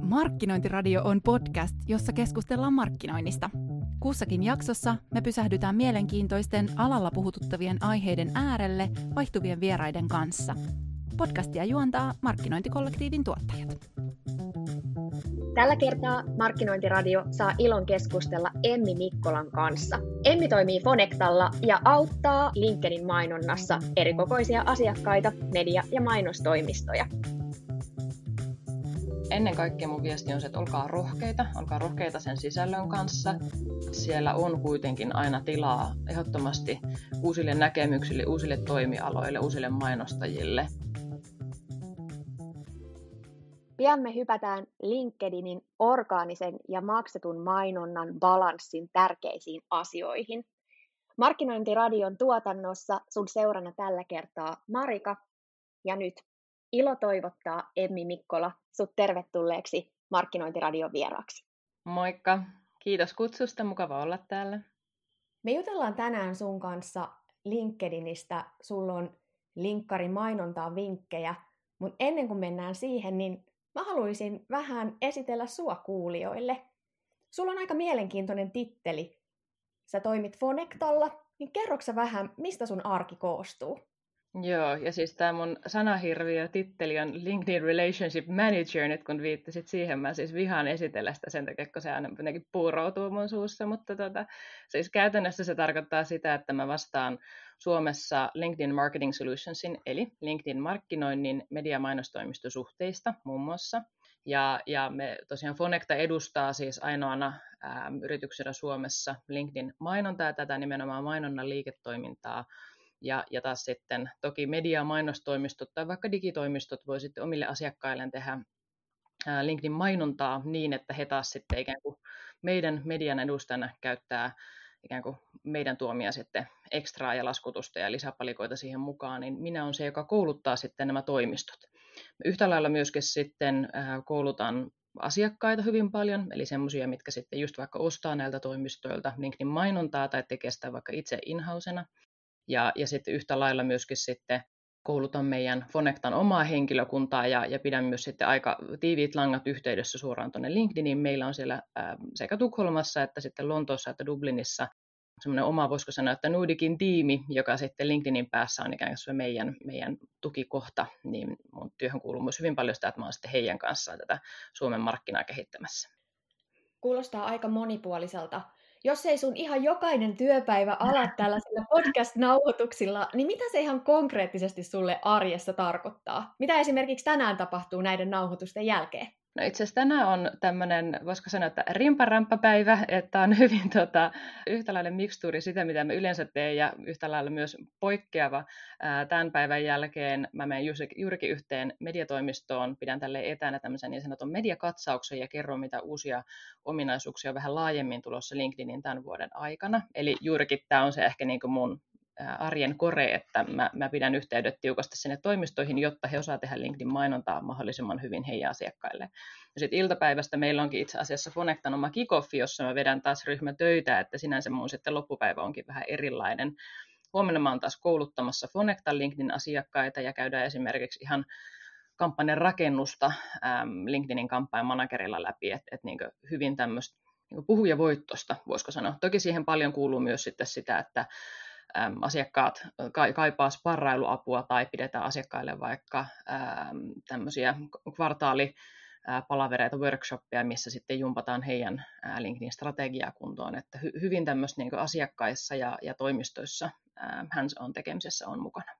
Markkinointiradio on podcast, jossa keskustellaan markkinoinnista. Kussakin jaksossa me pysähdytään mielenkiintoisten alalla puhututtavien aiheiden äärelle vaihtuvien vieraiden kanssa. Podcastia juontaa markkinointikollektiivin tuottajat. Tällä kertaa Markkinointiradio saa ilon keskustella Emmi Mikkolan kanssa. Emmi toimii Fonektalla ja auttaa LinkedIn mainonnassa erikokoisia asiakkaita, media- ja mainostoimistoja ennen kaikkea mun viesti on se, että olkaa rohkeita, olkaa rohkeita sen sisällön kanssa. Siellä on kuitenkin aina tilaa ehdottomasti uusille näkemyksille, uusille toimialoille, uusille mainostajille. Pian me hypätään LinkedInin orgaanisen ja maksetun mainonnan balanssin tärkeisiin asioihin. Markkinointiradion tuotannossa sun seurana tällä kertaa Marika ja nyt ilo toivottaa Emmi Mikkola sut tervetulleeksi Markkinointiradion vieraaksi. Moikka! Kiitos kutsusta, mukava olla täällä. Me jutellaan tänään sun kanssa LinkedInistä. Sulla on linkkari mainontaa vinkkejä, mutta ennen kuin mennään siihen, niin mä haluaisin vähän esitellä sua kuulijoille. Sulla on aika mielenkiintoinen titteli. Sä toimit Fonektalla, niin kerroksä vähän, mistä sun arki koostuu? Joo, ja siis tämä mun sanahirviö titteli on LinkedIn Relationship Manager, nyt kun viittasit siihen, mä siis vihaan esitellä sitä sen takia, kun se aina jotenkin puuroutuu mun suussa, mutta tota, siis käytännössä se tarkoittaa sitä, että mä vastaan Suomessa LinkedIn Marketing Solutionsin, eli LinkedIn markkinoinnin mediamainostoimistosuhteista muun muassa. Ja, ja me tosiaan Fonecta edustaa siis ainoana ää, yrityksenä Suomessa LinkedIn mainontaa, tätä nimenomaan mainonnan liiketoimintaa, ja, ja taas sitten toki media- mainostoimistot tai vaikka digitoimistot voi sitten omille asiakkailleen tehdä LinkedIn mainontaa niin, että he taas sitten ikään kuin meidän median edustajana käyttää ikään kuin meidän tuomia sitten ekstraa ja laskutusta ja lisäpalikoita siihen mukaan, niin minä olen se, joka kouluttaa sitten nämä toimistot. Yhtä lailla myöskin sitten koulutan asiakkaita hyvin paljon, eli semmoisia, mitkä sitten just vaikka ostaa näiltä toimistoilta LinkedIn mainontaa tai tekee sitä vaikka itse inhausena. Ja, ja sitten yhtä lailla myöskin sitten koulutan meidän Fonectan omaa henkilökuntaa ja, ja pidän myös sitten aika tiiviit langat yhteydessä suoraan tuonne LinkedIniin. Meillä on siellä ää, sekä Tukholmassa että sitten Lontoossa että Dublinissa semmoinen oma, voisiko sanoa, että Nuudikin tiimi, joka sitten LinkedInin päässä on ikään kuin meidän, meidän tukikohta, niin mun työhön kuuluu myös hyvin paljon sitä, että mä olen sitten heidän kanssaan tätä Suomen markkinaa kehittämässä. Kuulostaa aika monipuoliselta jos ei sun ihan jokainen työpäivä ala tällaisilla podcast-nauhoituksilla, niin mitä se ihan konkreettisesti sulle arjessa tarkoittaa? Mitä esimerkiksi tänään tapahtuu näiden nauhoitusten jälkeen? No itse asiassa tänään on tämmöinen, voisiko sanoa, että rimparamppapäivä, että on hyvin tota, yhtäläinen mikstuuri sitä, mitä me yleensä teen, ja yhtä lailla myös poikkeava. Tämän päivän jälkeen mä menen juurikin yhteen mediatoimistoon, pidän tälle etänä tämmöisen niin sanotun mediakatsauksen ja kerron, mitä uusia ominaisuuksia on vähän laajemmin tulossa LinkedInin tämän vuoden aikana. Eli juurikin tämä on se ehkä niin kuin mun arjen kore, että mä, mä pidän yhteydet tiukasti sinne toimistoihin, jotta he osaavat tehdä LinkedIn-mainontaa mahdollisimman hyvin heidän asiakkaille. Ja sitten iltapäivästä meillä onkin itse asiassa Fonectan oma kikoffi, jossa mä vedän taas ryhmätöitä, että sinänsä mun sitten loppupäivä onkin vähän erilainen. Huomenna mä oon taas kouluttamassa Fonectan LinkedIn asiakkaita ja käydään esimerkiksi ihan kampanjan rakennusta ähm, LinkedInin kampanjan managerilla läpi, että et niin hyvin tämmöistä niin puhujavoittosta, voisiko sanoa. Toki siihen paljon kuuluu myös sitten sitä, että asiakkaat kaipaa sparrailuapua tai pidetään asiakkaille vaikka tämmöisiä kvartaali palavereita, workshoppeja, missä sitten jumpataan heidän LinkedIn strategiaa kuntoon. Että hy- hyvin tämmöistä niin asiakkaissa ja, ja toimistoissa hands-on tekemisessä on mukana.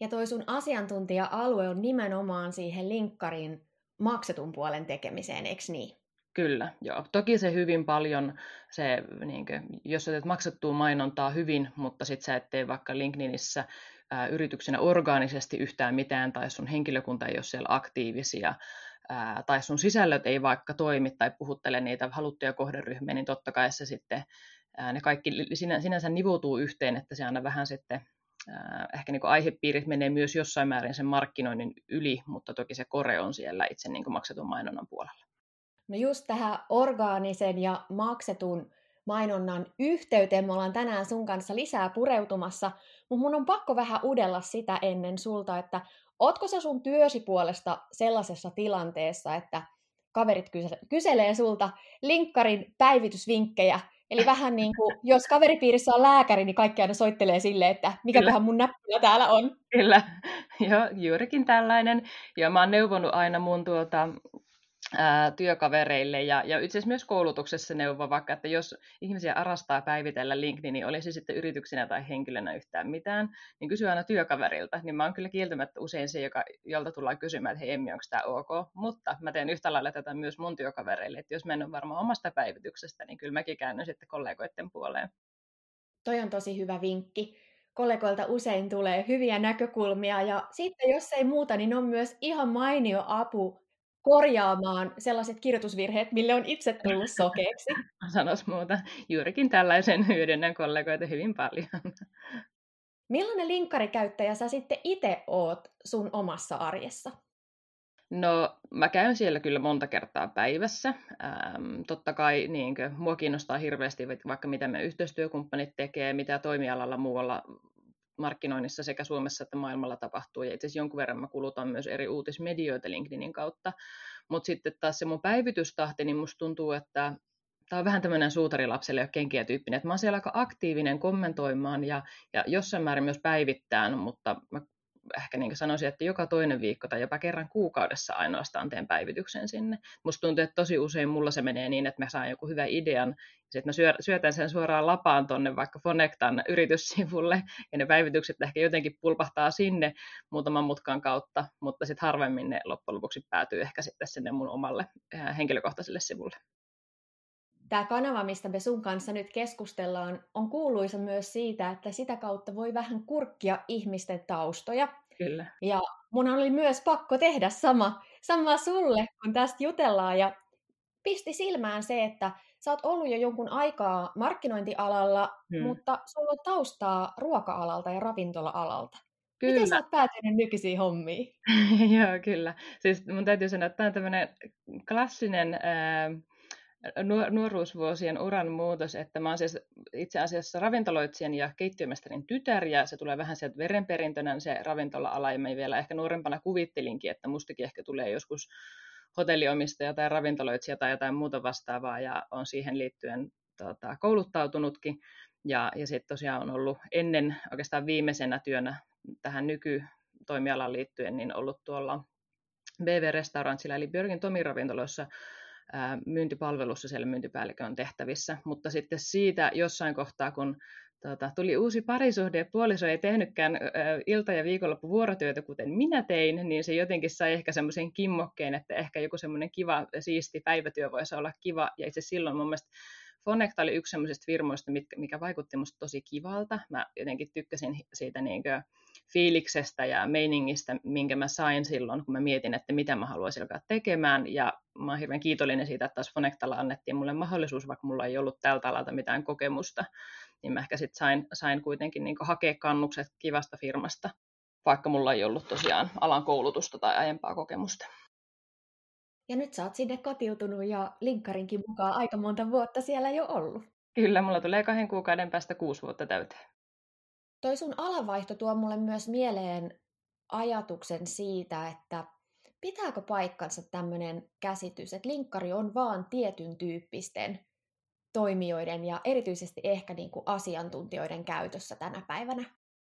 Ja toi sun asiantuntija-alue on nimenomaan siihen linkkarin maksetun puolen tekemiseen, eikö niin? Kyllä, joo. Toki se hyvin paljon, se, niin kuin, jos sä teet maksettua mainontaa hyvin, mutta sitten sä et tee vaikka LinkedInissä ää, yrityksenä orgaanisesti yhtään mitään, tai sun henkilökunta ei ole siellä aktiivisia, ää, tai sun sisällöt ei vaikka toimi tai puhuttele niitä haluttuja kohderyhmiä, niin totta kai se sitten, ää, ne kaikki sinä, sinänsä nivoutuu yhteen, että se aina vähän sitten ehkä niin aihepiirit menee myös jossain määrin sen markkinoinnin yli, mutta toki se kore on siellä itse niin maksetun mainonnan puolella. No just tähän orgaanisen ja maksetun mainonnan yhteyteen me ollaan tänään sun kanssa lisää pureutumassa, mutta mun on pakko vähän udella sitä ennen sulta, että Ootko sä sun työsi puolesta sellaisessa tilanteessa, että kaverit kyselee sulta linkkarin päivitysvinkkejä, Eli vähän niin kuin, jos kaveripiirissä on lääkäri, niin kaikki aina soittelee sille, että mikäköhän mun näppilä täällä on. Kyllä, joo, juurikin tällainen. Ja mä oon neuvonut aina mun tuota, ää, työkavereille ja, ja itse asiassa myös koulutuksessa neuvo vaikka, että jos ihmisiä arastaa päivitellä LinkedIn, niin olisi sitten yrityksenä tai henkilönä yhtään mitään, niin kysy aina työkaverilta. Niin mä oon kyllä kieltämättä usein se, joka, jolta tullaan kysymään, että hei Emmi, onko tämä ok? Mutta mä teen yhtä lailla tätä myös mun työkavereille, että jos mä en ole varma omasta päivityksestä, niin kyllä mäkin käännyn sitten kollegoiden puoleen. Toi on tosi hyvä vinkki kollegoilta usein tulee hyviä näkökulmia ja sitten jos ei muuta, niin on myös ihan mainio apu korjaamaan sellaiset kirjoitusvirheet, mille on itse tullut sokeeksi. Sanois muuta. Juurikin tällaisen hyödynnän kollegoita hyvin paljon. Millainen linkkarikäyttäjä sä sitten itse oot sun omassa arjessa? No, mä käyn siellä kyllä monta kertaa päivässä. Ähm, totta kai niin kuin, mua kiinnostaa hirveästi vaikka mitä me yhteistyökumppanit tekee, mitä toimialalla muualla markkinoinnissa sekä Suomessa että maailmalla tapahtuu. Ja itse asiassa jonkun verran mä kulutan myös eri uutismedioita LinkedInin kautta. Mutta sitten taas se mun päivitystahti, niin musta tuntuu, että tämä on vähän tämmöinen suutarilapselle jo kenkiä tyyppinen, että mä oon siellä aika aktiivinen kommentoimaan ja, ja jossain määrin myös päivittään, mutta mä ehkä niin sanoisin, että joka toinen viikko tai jopa kerran kuukaudessa ainoastaan teen päivityksen sinne. Musta tuntuu, että tosi usein mulla se menee niin, että mä saan joku hyvä idean, ja sitten mä syötän sen suoraan lapaan tonne vaikka Fonectan yrityssivulle, ja ne päivitykset ehkä jotenkin pulpahtaa sinne muutaman mutkan kautta, mutta sitten harvemmin ne loppujen lopuksi päätyy ehkä sitten sinne mun omalle henkilökohtaiselle sivulle. Tämä kanava, mistä me sun kanssa nyt keskustellaan, on kuuluisa myös siitä, että sitä kautta voi vähän kurkkia ihmisten taustoja. Kyllä. Ja mun oli myös pakko tehdä sama, sama sulle, kun tästä jutellaan. Ja pisti silmään se, että sä oot ollut jo jonkun aikaa markkinointialalla, hmm. mutta sulla on taustaa ruoka-alalta ja ravintola-alalta. Kyllä. Miten sä oot päätynyt nykyisiin hommiin? Joo, kyllä. Siis mun täytyy sanoa, että tämä on tämmöinen klassinen... Ää nuoruusvuosien uran muutos, että mä oon siis itse asiassa ravintoloitsijan ja keittiömestarin tytär, ja se tulee vähän sieltä verenperintönä se ravintola-ala, ja mä vielä ehkä nuorempana kuvittelinkin, että mustakin ehkä tulee joskus hotelliomistaja tai ravintoloitsija tai jotain muuta vastaavaa, ja on siihen liittyen tota, kouluttautunutkin, ja, ja sitten tosiaan on ollut ennen oikeastaan viimeisenä työnä tähän nykytoimialaan liittyen, niin ollut tuolla BV-restaurantsilla, eli Björgin Tomi ravintoloissa myyntipalvelussa siellä myyntipäällikön tehtävissä, mutta sitten siitä jossain kohtaa, kun Tota, tuli uusi parisuhde ja puoliso ei tehnytkään ilta- ja viikonloppu vuorotyötä, kuten minä tein, niin se jotenkin sai ehkä semmoisen kimmokkeen, että ehkä joku semmoinen kiva, siisti päivätyö voisi olla kiva. Ja itse silloin mun mielestä Fonecta oli yksi semmoisista firmoista, mikä vaikutti musta tosi kivalta. Mä jotenkin tykkäsin siitä niin kuin, fiiliksestä ja meiningistä, minkä mä sain silloin, kun mä mietin, että mitä mä haluaisin alkaa tekemään. Ja mä oon hirveän kiitollinen siitä, että taas Fonectalla annettiin mulle mahdollisuus, vaikka mulla ei ollut tältä alalta mitään kokemusta, niin mä ehkä sitten sain, sain kuitenkin niin hakea kannukset kivasta firmasta, vaikka mulla ei ollut tosiaan alan koulutusta tai aiempaa kokemusta. Ja nyt sä oot sinne kotiutunut ja linkkarinkin mukaan aika monta vuotta siellä jo ollut. Kyllä, mulla tulee kahden kuukauden päästä kuusi vuotta täyteen. Toi sun alanvaihto tuo mulle myös mieleen ajatuksen siitä, että pitääkö paikkansa tämmöinen käsitys, että linkkari on vaan tietyn tyyppisten toimijoiden ja erityisesti ehkä niin kuin asiantuntijoiden käytössä tänä päivänä?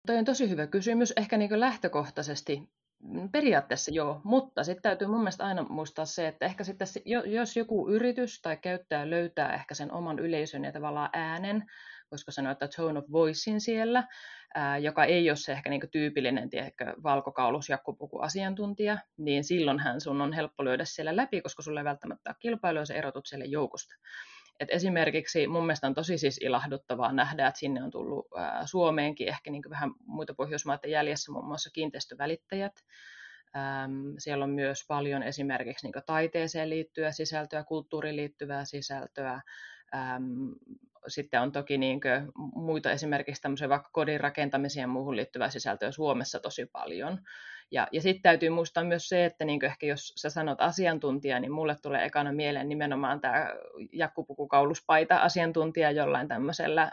Toi on tosi hyvä kysymys. Ehkä niin lähtökohtaisesti mm, periaatteessa joo, mutta sitten täytyy mun mielestä aina muistaa se, että ehkä sitten jos joku yritys tai käyttäjä löytää ehkä sen oman yleisön ja tavallaan äänen, voisiko sanoa, että tone of voicein siellä, ää, joka ei ole se ehkä niin tyypillinen tiedätkö, valkokaulus asiantuntija, niin silloinhan sun on helppo löydä siellä läpi, koska sulle ei välttämättä ole ja sä erotut siellä joukosta. Et esimerkiksi mun mielestä on tosi siis ilahduttavaa nähdä, että sinne on tullut ää, Suomeenkin ehkä niin vähän muita Pohjoismaiden jäljessä, muun muassa kiinteistövälittäjät. Ähm, siellä on myös paljon esimerkiksi niin taiteeseen liittyvää sisältöä, kulttuuriin liittyvää sisältöä, Ähm, sitten on toki niin kuin muita esimerkiksi tämmöisiä vaikka kodin rakentamiseen ja muuhun liittyvää sisältöä Suomessa tosi paljon. Ja, ja sitten täytyy muistaa myös se, että niin ehkä jos sä sanot asiantuntija, niin mulle tulee ekana mieleen nimenomaan tämä jakkupukukauluspaita asiantuntija jollain tämmöisellä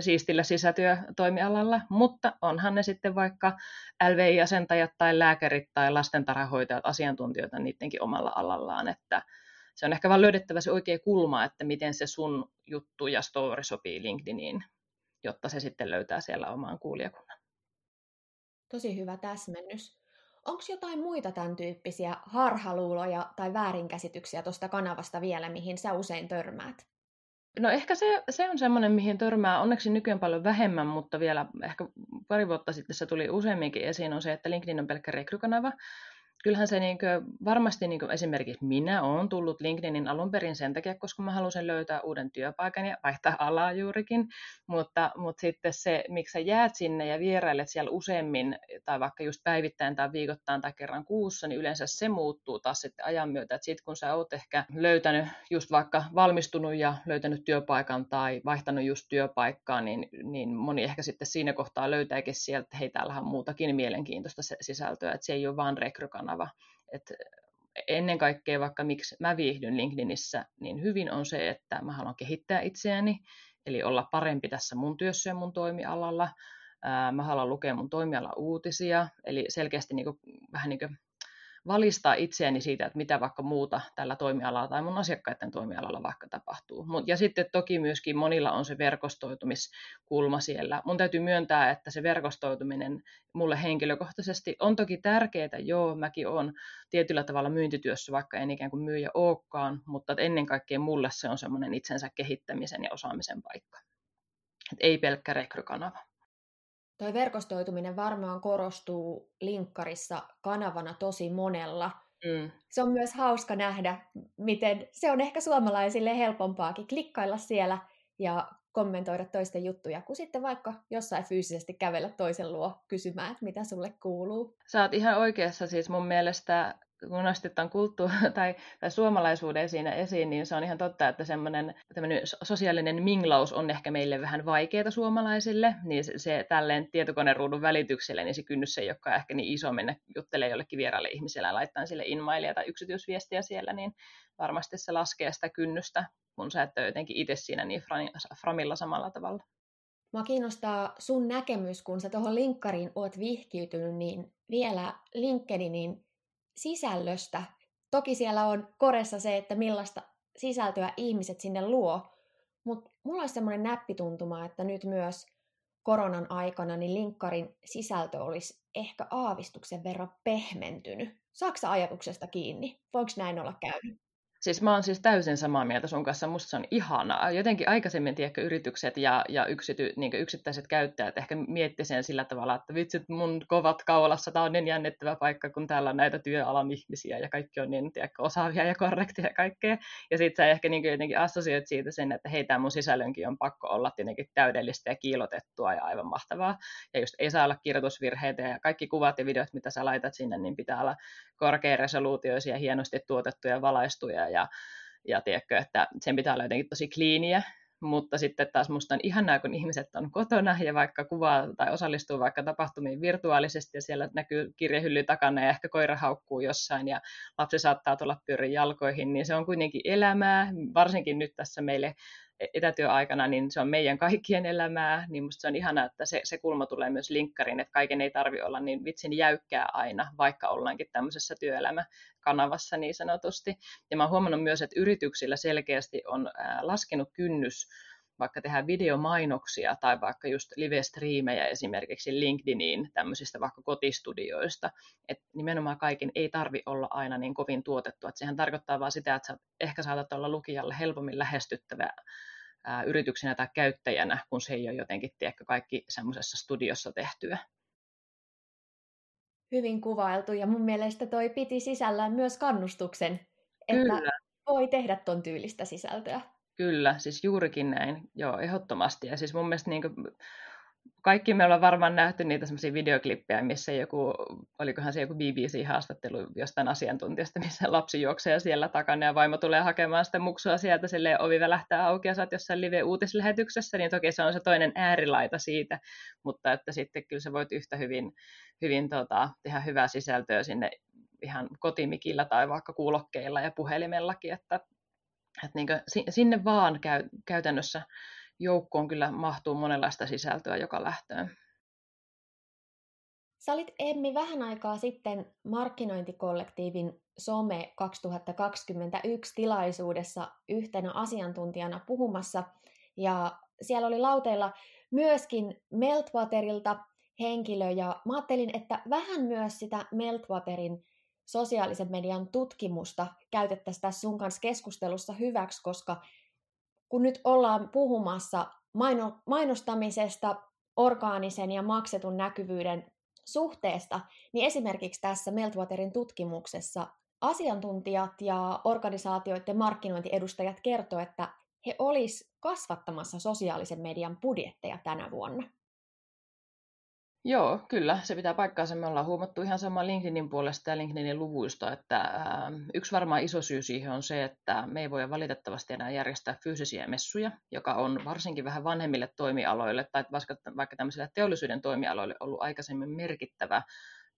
siistillä sisätyötoimialalla, mutta onhan ne sitten vaikka LVI-asentajat tai lääkärit tai lastentarhahoitajat, asiantuntijoita niidenkin omalla alallaan, että se on ehkä vaan löydettävä se oikea kulma, että miten se sun juttu ja story sopii LinkedIniin, jotta se sitten löytää siellä omaan kuulijakunnan. Tosi hyvä täsmennys. Onko jotain muita tämän tyyppisiä harhaluuloja tai väärinkäsityksiä tuosta kanavasta vielä, mihin sä usein törmäät? No ehkä se, se on semmoinen, mihin törmää onneksi nykyään paljon vähemmän, mutta vielä ehkä pari vuotta sitten se tuli useamminkin esiin, on se, että LinkedIn on pelkkä rekrykanava kyllähän se niin kuin, varmasti niin kuin esimerkiksi minä olen tullut LinkedInin alun perin sen takia, koska mä halusin löytää uuden työpaikan ja vaihtaa alaa juurikin, mutta, mutta sitten se, miksi sä jäät sinne ja vierailet siellä useammin tai vaikka just päivittäin tai viikoittain tai kerran kuussa, niin yleensä se muuttuu taas sitten ajan myötä, että sitten kun sä oot ehkä löytänyt just vaikka valmistunut ja löytänyt työpaikan tai vaihtanut just työpaikkaa, niin, niin moni ehkä sitten siinä kohtaa löytääkin sieltä, että hei, täällä on muutakin mielenkiintoista sisältöä, että se ei ole vaan rekrykana kanava. Et ennen kaikkea vaikka miksi mä viihdyn LinkedInissä niin hyvin on se, että mä haluan kehittää itseäni, eli olla parempi tässä mun työssä ja mun toimialalla. Mä haluan lukea mun toimialan uutisia, eli selkeästi niin kuin, vähän niin kuin valistaa itseäni siitä, että mitä vaikka muuta tällä toimialalla tai mun asiakkaiden toimialalla vaikka tapahtuu. Ja sitten toki myöskin monilla on se verkostoitumiskulma siellä. Mun täytyy myöntää, että se verkostoituminen mulle henkilökohtaisesti on toki tärkeää, joo, mäkin on tietyllä tavalla myyntityössä, vaikka en ikään kuin myyjä olekaan, mutta ennen kaikkea mulle se on semmoinen itsensä kehittämisen ja osaamisen paikka. Et ei pelkkä rekrykanava. Toi verkostoituminen varmaan korostuu linkkarissa kanavana tosi monella. Mm. Se on myös hauska nähdä, miten se on ehkä suomalaisille helpompaakin klikkailla siellä ja kommentoida toisten juttuja, kuin sitten vaikka jossain fyysisesti kävellä toisen luo kysymään, että mitä sulle kuuluu. Sä oot ihan oikeassa siis mun mielestä kun nostetaan kulttuuri tai, tai suomalaisuuden siinä esiin, niin se on ihan totta, että semmoinen sosiaalinen minglaus on ehkä meille vähän vaikeaa suomalaisille, niin se, se tälleen tietokoneruudun välitykselle, niin se kynnys ei olekaan ehkä niin iso mennä juttelee jollekin vieraalle ihmiselle ja laittaa sille inmailia tai yksityisviestiä siellä, niin varmasti se laskee sitä kynnystä, kun sä et ole jotenkin itse siinä niin framilla samalla tavalla. Mua kiinnostaa sun näkemys, kun sä tuohon linkkariin oot vihkiytynyt, niin vielä LinkedInin sisällöstä. Toki siellä on koressa se, että millaista sisältöä ihmiset sinne luo, mutta mulla olisi semmoinen näppituntuma, että nyt myös koronan aikana niin linkkarin sisältö olisi ehkä aavistuksen verran pehmentynyt. Saaksa ajatuksesta kiinni? Voiko näin olla käynyt? Siis mä oon siis täysin samaa mieltä sun kanssa, musta se on ihanaa. Jotenkin aikaisemmin tiedätkö, yritykset ja, ja yksity, niin yksittäiset käyttäjät ehkä mietti sen sillä tavalla, että vitsit mun kovat kaulassa, tää on niin jännittävä paikka, kun täällä on näitä työalan ihmisiä ja kaikki on niin tiedätkö, osaavia ja korrektia ja kaikkea. Ja sit sä ehkä niin jotenkin assosioit siitä sen, että hei, tämä mun sisällönkin on pakko olla tietenkin täydellistä ja kiilotettua ja aivan mahtavaa. Ja just ei saa olla kirjoitusvirheitä ja kaikki kuvat ja videot, mitä sä laitat sinne, niin pitää olla korkearesoluutioisia, hienosti tuotettuja, valaistuja ja, ja tiedätkö, että sen pitää olla jotenkin tosi kliiniä, mutta sitten taas musta on ihanaa, kun ihmiset on kotona ja vaikka kuvaa tai osallistuu vaikka tapahtumiin virtuaalisesti ja siellä näkyy kirjehylly takana ja ehkä koira haukkuu jossain ja lapsi saattaa tulla pyörin jalkoihin, niin se on kuitenkin elämää, varsinkin nyt tässä meille etätyöaikana, niin se on meidän kaikkien elämää, niin musta se on ihana, että se, se kulma tulee myös linkkarin, että kaiken ei tarvi olla niin vitsin jäykkää aina, vaikka ollaankin tämmöisessä työelämäkanavassa niin sanotusti. Ja mä oon huomannut myös, että yrityksillä selkeästi on laskenut kynnys vaikka tehdään videomainoksia tai vaikka just live-striimejä esimerkiksi LinkedIniin tämmöisistä vaikka kotistudioista, että nimenomaan kaiken ei tarvi olla aina niin kovin tuotettu, että sehän tarkoittaa vaan sitä, että sä ehkä saatat olla lukijalle helpommin lähestyttävä ää, yrityksenä tai käyttäjänä, kun se ei ole jotenkin tiedätkö, kaikki semmoisessa studiossa tehtyä. Hyvin kuvailtu ja mun mielestä toi piti sisällään myös kannustuksen, että Kyllä. voi tehdä ton tyylistä sisältöä. Kyllä, siis juurikin näin, joo, ehdottomasti. Ja siis mun mielestä niin kuin, kaikki me ollaan varmaan nähty niitä semmoisia videoklippejä, missä joku, olikohan se joku BBC-haastattelu jostain asiantuntijasta, missä lapsi juoksee siellä takana ja vaimo tulee hakemaan sitä muksua sieltä, silleen ovi välähtää auki ja sä oot jossain live-uutislähetyksessä, niin toki se on se toinen äärilaita siitä, mutta että sitten kyllä sä voit yhtä hyvin, hyvin tota, tehdä hyvää sisältöä sinne ihan kotimikillä tai vaikka kuulokkeilla ja puhelimellakin, että että niin sinne vaan käy, käytännössä joukkoon kyllä mahtuu monenlaista sisältöä joka lähtöön. Sä olit Emmi vähän aikaa sitten markkinointikollektiivin Some 2021 tilaisuudessa yhtenä asiantuntijana puhumassa ja siellä oli lauteilla myöskin Meltwaterilta henkilö ja mä ajattelin, että vähän myös sitä Meltwaterin sosiaalisen median tutkimusta käytettäisiin tässä sun kanssa keskustelussa hyväksi, koska kun nyt ollaan puhumassa maino, mainostamisesta, orgaanisen ja maksetun näkyvyyden suhteesta, niin esimerkiksi tässä Meltwaterin tutkimuksessa asiantuntijat ja organisaatioiden markkinointiedustajat kertovat, että he olisivat kasvattamassa sosiaalisen median budjetteja tänä vuonna. Joo, kyllä, se pitää paikkaansa. Me ollaan huomattu ihan sama LinkedInin puolesta ja LinkedInin luvuista, että äh, yksi varmaan iso syy siihen on se, että me ei voi valitettavasti enää järjestää fyysisiä messuja, joka on varsinkin vähän vanhemmille toimialoille tai vaikka, vaikka tämmöisille teollisuuden toimialoille ollut aikaisemmin merkittävä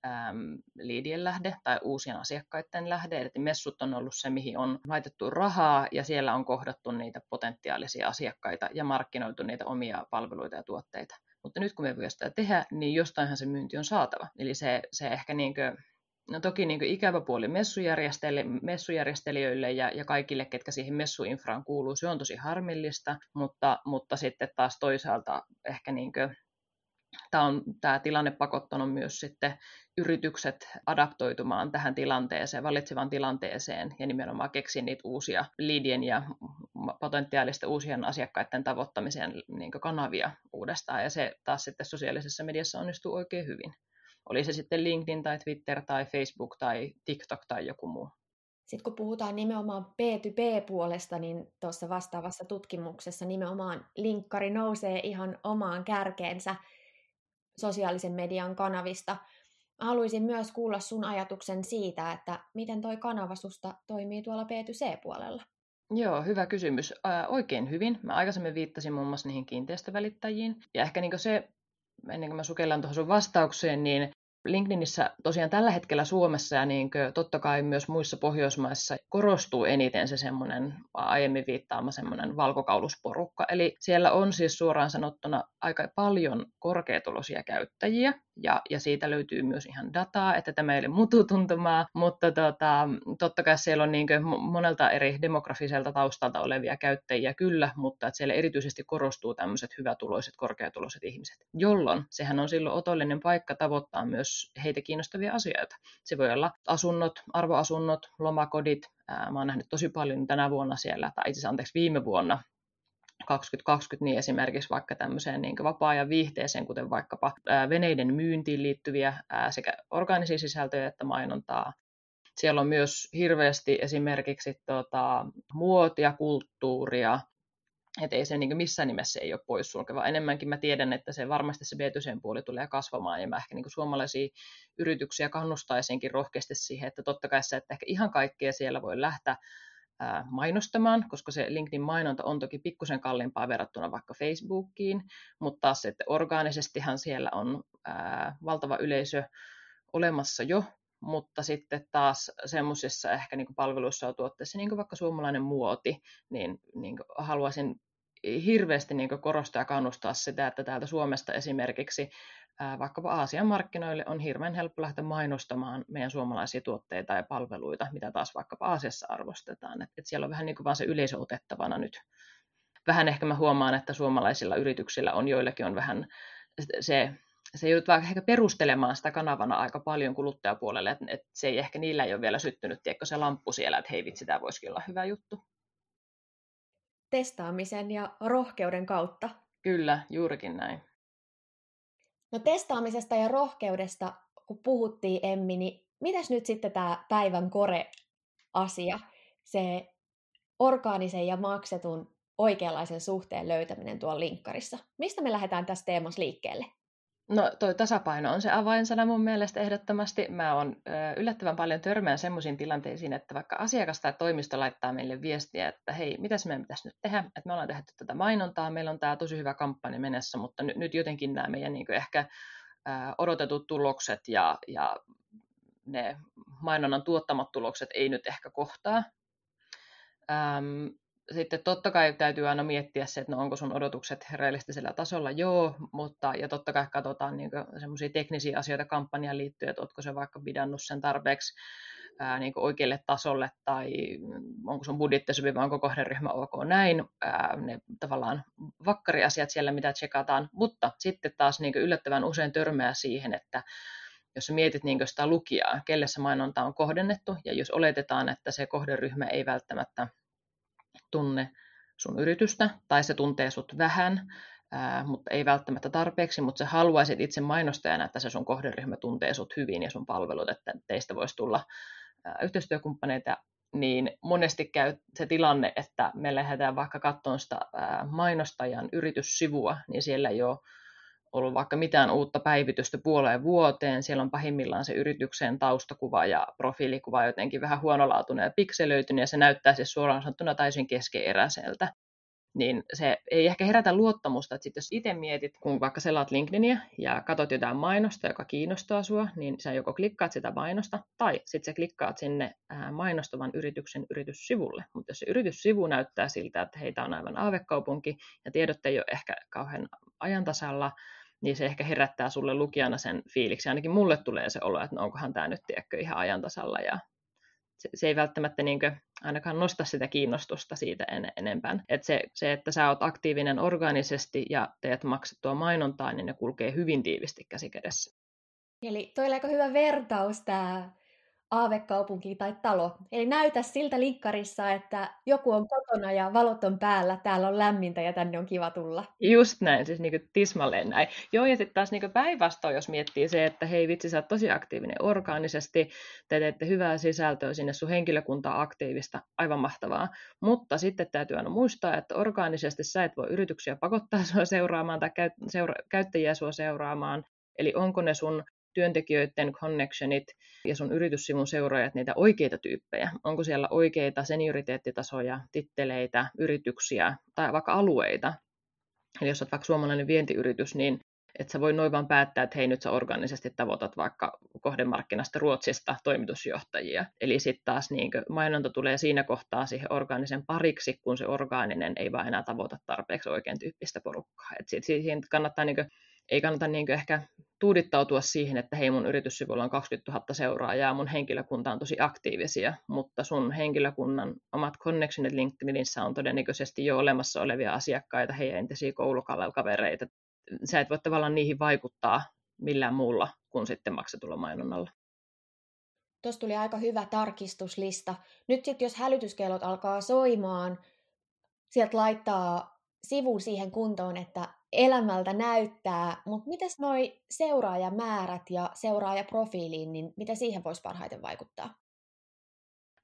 ähm, liidien lähde tai uusien asiakkaiden lähde. Eli messut on ollut se, mihin on laitettu rahaa ja siellä on kohdattu niitä potentiaalisia asiakkaita ja markkinoitu niitä omia palveluita ja tuotteita. Mutta nyt kun me voidaan sitä tehdä, niin jostainhan se myynti on saatava. Eli se, se ehkä niin kuin, no toki niin kuin ikävä puoli messujärjestelijöille ja, ja kaikille, ketkä siihen messuinfraan kuuluu, se on tosi harmillista, mutta, mutta sitten taas toisaalta ehkä niin kuin, tämä, on, tämä tilanne pakottanut myös sitten yritykset adaptoitumaan tähän tilanteeseen, valitsevaan tilanteeseen ja nimenomaan keksiä niitä uusia liidien ja potentiaalista uusien asiakkaiden tavoittamiseen niin kanavia uudestaan. Ja se taas sitten sosiaalisessa mediassa onnistuu oikein hyvin. Oli se sitten LinkedIn tai Twitter tai Facebook tai TikTok tai joku muu. Sitten kun puhutaan nimenomaan B2B-puolesta, niin tuossa vastaavassa tutkimuksessa nimenomaan linkkari nousee ihan omaan kärkeensä sosiaalisen median kanavista – haluaisin myös kuulla sun ajatuksen siitä, että miten toi kanava susta toimii tuolla B2C-puolella. Joo, hyvä kysymys. Ää, oikein hyvin. Mä aikaisemmin viittasin muun muassa niihin kiinteistövälittäjiin. Ja ehkä niin se, ennen kuin mä sukellan tuohon sun vastaukseen, niin LinkedInissä tosiaan tällä hetkellä Suomessa ja niin totta kai myös muissa Pohjoismaissa korostuu eniten se semmoinen aiemmin viittaama semmoinen valkokaulusporukka. Eli siellä on siis suoraan sanottuna aika paljon korkeatuloisia käyttäjiä ja, ja siitä löytyy myös ihan dataa, että tämä ei ole mututuntumaa, mutta tota, totta kai siellä on niin monelta eri demografiselta taustalta olevia käyttäjiä kyllä, mutta että siellä erityisesti korostuu tämmöiset hyvätuloiset, korkeatuloiset ihmiset, jolloin sehän on silloin otollinen paikka tavoittaa myös heitä kiinnostavia asioita. Se voi olla asunnot, arvoasunnot, lomakodit. Mä oon nähnyt tosi paljon tänä vuonna siellä, tai itse asiassa anteeksi viime vuonna, 2020 niin esimerkiksi vaikka tämmöiseen niin vapaa-ajan viihteeseen, kuten vaikkapa veneiden myyntiin liittyviä sekä orgaanisia sisältöjä että mainontaa. Siellä on myös hirveästi esimerkiksi tota, muotia, kulttuuria, että ei se niin missään nimessä ei ole poissulkeva. Enemmänkin mä tiedän, että se varmasti se b puoli tulee kasvamaan, ja mä ehkä niin suomalaisia yrityksiä kannustaisinkin rohkeasti siihen, että totta kai se, että ehkä ihan kaikkea siellä voi lähteä mainostamaan, koska se LinkedIn-mainonta on toki pikkusen kalliimpaa verrattuna vaikka Facebookiin, mutta taas että orgaanisestihan siellä on ää, valtava yleisö olemassa jo, mutta sitten taas semmoisissa ehkä niin palveluissa ja tuotteissa, niin kuin vaikka suomalainen muoti, niin, niin haluaisin hirveästi niin korostaa ja kannustaa sitä, että täältä Suomesta esimerkiksi vaikkapa Aasian markkinoille on hirveän helppo lähteä mainostamaan meidän suomalaisia tuotteita ja palveluita, mitä taas vaikkapa Aasiassa arvostetaan. Et, et siellä on vähän niin kuin vaan se yleisö otettavana nyt. Vähän ehkä mä huomaan, että suomalaisilla yrityksillä on joillakin on vähän se se joudut vähän ehkä perustelemaan sitä kanavana aika paljon kuluttajapuolelle, että, että se ei ehkä niillä ei ole vielä syttynyt, tiedätkö, se lamppu siellä, että hei vitsi, tämä voisikin olla hyvä juttu. Testaamisen ja rohkeuden kautta. Kyllä, juurikin näin. No testaamisesta ja rohkeudesta, kun puhuttiin Emmi, niin mitäs nyt sitten tämä päivän kore-asia, se orgaanisen ja maksetun oikeanlaisen suhteen löytäminen tuolla linkkarissa. Mistä me lähdetään tässä teemassa liikkeelle? No toi tasapaino on se avainsana mun mielestä ehdottomasti. Mä oon yllättävän paljon törmään semmoisiin tilanteisiin, että vaikka asiakas tai toimisto laittaa meille viestiä, että hei, mitäs meidän pitäisi nyt tehdä, että me ollaan tehty tätä mainontaa, meillä on tämä tosi hyvä kampanja menessä, mutta nyt, nyt jotenkin nämä meidän niin ehkä odotetut tulokset ja, ja ne mainonnan tuottamat tulokset ei nyt ehkä kohtaa. Ähm, sitten totta kai täytyy aina miettiä se, että no onko sun odotukset realistisella tasolla, joo, mutta ja totta kai katsotaan niin semmoisia teknisiä asioita kampanjan liittyen, että oletko se vaikka pidannut sen tarpeeksi ää, niin oikealle tasolle tai onko sun budjetti sopiva, onko kohderyhmä ok näin, ää, ne tavallaan vakkariasiat siellä, mitä tsekataan, mutta sitten taas niin yllättävän usein törmää siihen, että jos mietit niin sitä lukijaa, kelle se mainonta on kohdennettu, ja jos oletetaan, että se kohderyhmä ei välttämättä tunne sun yritystä, tai se tuntee sut vähän, ää, mutta ei välttämättä tarpeeksi, mutta sä haluaisit itse mainostajana, että se sun kohderyhmä tuntee sut hyvin ja sun palvelut, että teistä voisi tulla ää, yhteistyökumppaneita, niin monesti käy se tilanne, että me lähdetään vaikka katsomaan sitä ää, mainostajan yrityssivua, niin siellä ei ole ollut vaikka mitään uutta päivitystä puoleen vuoteen. Siellä on pahimmillaan se yrityksen taustakuva ja profiilikuva jotenkin vähän huonolaatuinen ja pikselöitynyt, ja se näyttää siis suoraan sanottuna täysin keskeeräiseltä niin se ei ehkä herätä luottamusta, että sit jos itse mietit, kun vaikka selaat LinkedInia ja katsot jotain mainosta, joka kiinnostaa sua, niin sä joko klikkaat sitä mainosta, tai sitten sä klikkaat sinne mainostavan yrityksen yrityssivulle. Mutta jos se yrityssivu näyttää siltä, että heitä on aivan aavekaupunki, ja tiedot ei ole ehkä kauhean ajantasalla, niin se ehkä herättää sulle lukijana sen fiiliksi. Ainakin mulle tulee se olo, että no onkohan tämä nyt tiedätkö, ihan ajantasalla ja se, se ei välttämättä niin kuin, ainakaan nosta sitä kiinnostusta siitä en, enempää. Et se, se, että sä oot aktiivinen organisesti ja teet maksettua mainontaa, niin ne kulkee hyvin tiivisti käsi kädessä. Eli toi aika hyvä vertaus tämä aavekaupunki tai talo. Eli näytä siltä linkkarissa, että joku on kotona ja valot on päällä, täällä on lämmintä ja tänne on kiva tulla. Just näin, siis niinku tismalleen näin. Joo, ja sitten taas niinku päinvastoin, jos miettii se, että hei vitsi, sä oot tosi aktiivinen orgaanisesti, te teette hyvää sisältöä sinne sun henkilökuntaa aktiivista, aivan mahtavaa. Mutta sitten täytyy aina muistaa, että orgaanisesti sä et voi yrityksiä pakottaa sua seuraamaan tai käyttäjiä sua seuraamaan, Eli onko ne sun työntekijöiden connectionit ja sun yrityssivun seuraajat niitä oikeita tyyppejä? Onko siellä oikeita senioriteettitasoja, titteleitä, yrityksiä tai vaikka alueita? Eli jos olet vaikka suomalainen vientiyritys, niin että sä voi noin vaan päättää, että hei nyt sä organisesti tavoitat vaikka kohdemarkkinasta Ruotsista toimitusjohtajia. Eli sitten taas niin mainonta tulee siinä kohtaa siihen orgaanisen pariksi, kun se orgaaninen ei vaan enää tavoita tarpeeksi oikein tyyppistä porukkaa. Et siihen kannattaa niin ei kannata niin ehkä tuudittautua siihen, että hei mun yrityssivulla on 20 000 seuraajaa, mun henkilökunta on tosi aktiivisia, mutta sun henkilökunnan omat connectionit LinkedInissä on todennäköisesti jo olemassa olevia asiakkaita, heidän entisiä koulukavereita. Sä et voi tavallaan niihin vaikuttaa millään muulla kuin sitten maksetulla mainonnalla. Tuossa tuli aika hyvä tarkistuslista. Nyt sitten jos hälytyskellot alkaa soimaan, sieltä laittaa sivun siihen kuntoon, että elämältä näyttää, mutta mitäs noi seuraajamäärät ja seuraajaprofiiliin, niin mitä siihen voisi parhaiten vaikuttaa?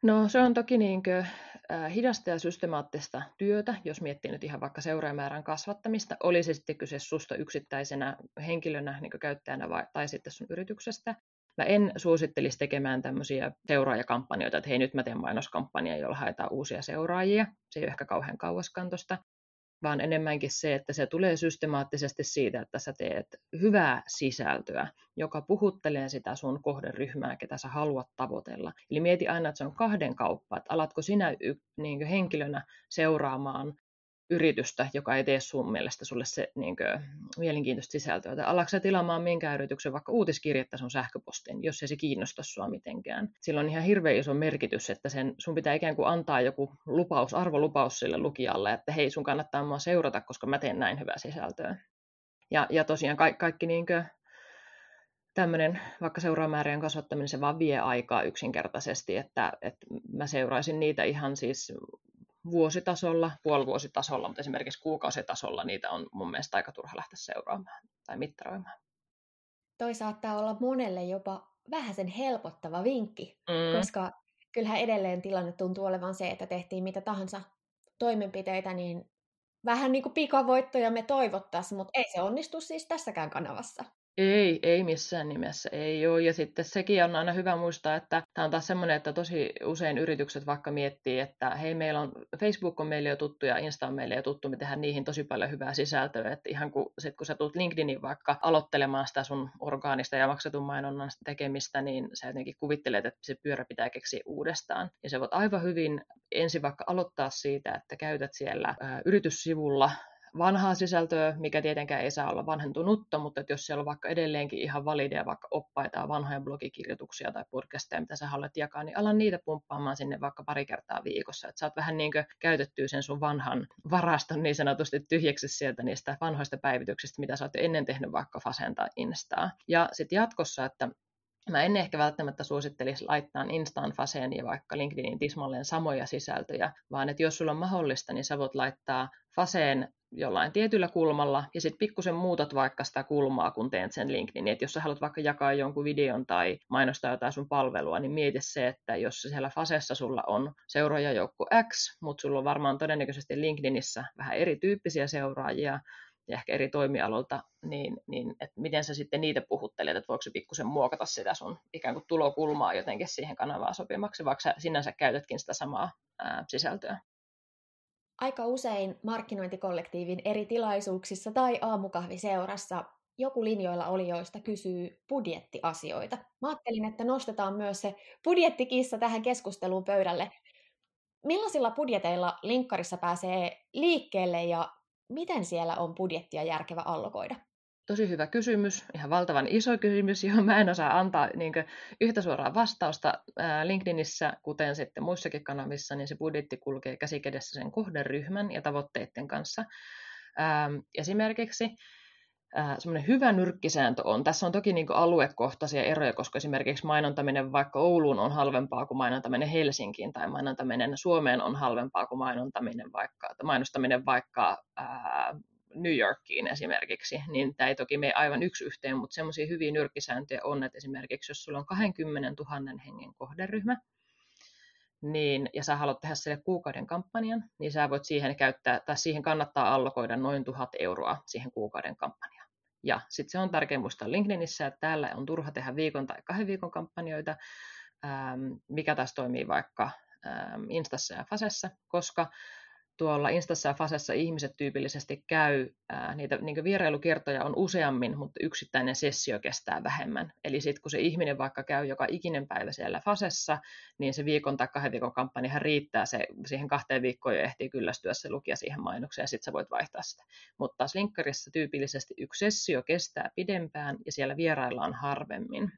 No se on toki niinkö, äh, hidasta ja systemaattista työtä, jos miettii nyt ihan vaikka seuraajamäärän kasvattamista, oli se sitten kyse susta yksittäisenä henkilönä, niin käyttäjänä vai, tai sitten sun yrityksestä. Mä en suosittelisi tekemään tämmöisiä seuraajakampanjoita, että hei nyt mä teen mainoskampanjaa, jolla haetaan uusia seuraajia. Se ei ole ehkä kauhean kauaskantosta vaan enemmänkin se, että se tulee systemaattisesti siitä, että sä teet hyvää sisältöä, joka puhuttelee sitä sun kohderyhmää, ketä sä haluat tavoitella. Eli mieti aina, että se on kahden kauppa, että alatko sinä niin henkilönä seuraamaan yritystä, joka ei tee sun mielestä sulle se niin kuin, mielenkiintoista sisältöä. Tai alatko tilaamaan minkä yrityksen vaikka uutiskirjettä sun sähköpostin, jos ei se kiinnosta sua mitenkään. Sillä on ihan hirveän iso merkitys, että sen, sun pitää ikään kuin antaa joku lupaus, arvolupaus sille lukijalle, että hei, sun kannattaa mua seurata, koska mä teen näin hyvää sisältöä. Ja, ja tosiaan ka- kaikki niin kuin, tämmöinen vaikka seuraamäärien kasvattaminen, se vaan vie aikaa yksinkertaisesti, että, että mä seuraisin niitä ihan siis vuositasolla, puolivuositasolla, mutta esimerkiksi kuukausitasolla niitä on mun mielestä aika turha lähteä seuraamaan tai mittaroimaan. Toi saattaa olla monelle jopa vähän sen helpottava vinkki, mm. koska kyllähän edelleen tilanne tuntuu olevan se, että tehtiin mitä tahansa toimenpiteitä, niin vähän niin kuin pikavoittoja me toivottaisiin, mutta ei se onnistu siis tässäkään kanavassa. Ei, ei missään nimessä, ei ole. Ja sitten sekin on aina hyvä muistaa, että tämä on taas semmoinen, että tosi usein yritykset vaikka miettii, että hei, meillä on, Facebook on meille jo tuttu ja Insta on meille jo tuttu, me tehdään niihin tosi paljon hyvää sisältöä, että ihan kun, sit kun sä tulet LinkedInin vaikka aloittelemaan sitä sun orgaanista ja maksetun mainonnan tekemistä, niin sä jotenkin kuvittelet, että se pyörä pitää keksiä uudestaan. Ja se voit aivan hyvin ensin vaikka aloittaa siitä, että käytät siellä ää, yrityssivulla vanhaa sisältöä, mikä tietenkään ei saa olla vanhentunutta, mutta että jos siellä on vaikka edelleenkin ihan valideja vaikka oppaita ja vanhoja blogikirjoituksia tai podcasteja, mitä sä haluat jakaa, niin ala niitä pumppaamaan sinne vaikka pari kertaa viikossa. Että saat vähän niin käytettyä sen sun vanhan varaston niin sanotusti tyhjäksi sieltä niistä vanhoista päivityksistä, mitä sä oot ennen tehnyt vaikka Fasen tai Instaa. Ja sitten jatkossa, että Mä en ehkä välttämättä suosittelisi laittaa Instaan Faseen ja vaikka LinkedInin tismalleen samoja sisältöjä, vaan että jos sulla on mahdollista, niin sä voit laittaa Faseen jollain tietyllä kulmalla, ja sitten pikkusen muutat vaikka sitä kulmaa, kun teet sen LinkedIn. Että jos sä haluat vaikka jakaa jonkun videon tai mainostaa jotain sun palvelua, niin mieti se, että jos siellä Fasessa sulla on seuraajajoukko X, mutta sulla on varmaan todennäköisesti LinkedInissä vähän erityyppisiä seuraajia, ja ehkä eri toimialolta, niin, niin että miten sä sitten niitä puhuttelet, että voiko se pikkusen muokata sitä sun ikään kuin tulokulmaa jotenkin siihen kanavaan sopimaksi, vaikka sä sinänsä käytätkin sitä samaa ää, sisältöä. Aika usein markkinointikollektiivin eri tilaisuuksissa tai aamukahviseurassa joku linjoilla olijoista kysyy budjettiasioita. Mä ajattelin, että nostetaan myös se budjettikissa tähän keskusteluun pöydälle. Millaisilla budjeteilla linkkarissa pääsee liikkeelle ja miten siellä on budjettia järkevä allokoida? Tosi hyvä kysymys, ihan valtavan iso kysymys, johon mä en osaa antaa niin yhtä suoraa vastausta. LinkedInissä, kuten sitten muissakin kanavissa, niin se budjetti kulkee käsikädessä sen kohderyhmän ja tavoitteiden kanssa. Esimerkiksi semmoinen hyvä nyrkkisääntö on, tässä on toki niin aluekohtaisia eroja, koska esimerkiksi mainontaminen vaikka Ouluun on halvempaa kuin mainontaminen Helsinkiin, tai mainontaminen Suomeen on halvempaa kuin mainontaminen vaikka, mainostaminen vaikka ää, New Yorkiin esimerkiksi, niin tämä ei toki mene aivan yksi yhteen, mutta semmoisia hyviä nyrkkisääntöjä on, että esimerkiksi jos sulla on 20 000 hengen kohderyhmä, niin, ja sä haluat tehdä sille kuukauden kampanjan, niin sä voit siihen käyttää, tai siihen kannattaa allokoida noin tuhat euroa siihen kuukauden kampanjaan. Ja sitten se on tärkeä muistaa LinkedInissä, että täällä on turha tehdä viikon tai kahden viikon kampanjoita, mikä taas toimii vaikka Instassa ja Fasessa, koska tuolla Instassa ja Fasessa ihmiset tyypillisesti käy, ää, niitä niin vierailukertoja on useammin, mutta yksittäinen sessio kestää vähemmän. Eli sitten kun se ihminen vaikka käy joka ikinen päivä siellä Fasessa, niin se viikon tai kahden viikon kampanja riittää, se, siihen kahteen viikkoon jo ehtii kyllästyä se lukija siihen mainokseen ja sitten sä voit vaihtaa sitä. Mutta taas linkkarissa tyypillisesti yksi sessio kestää pidempään ja siellä vieraillaan harvemmin.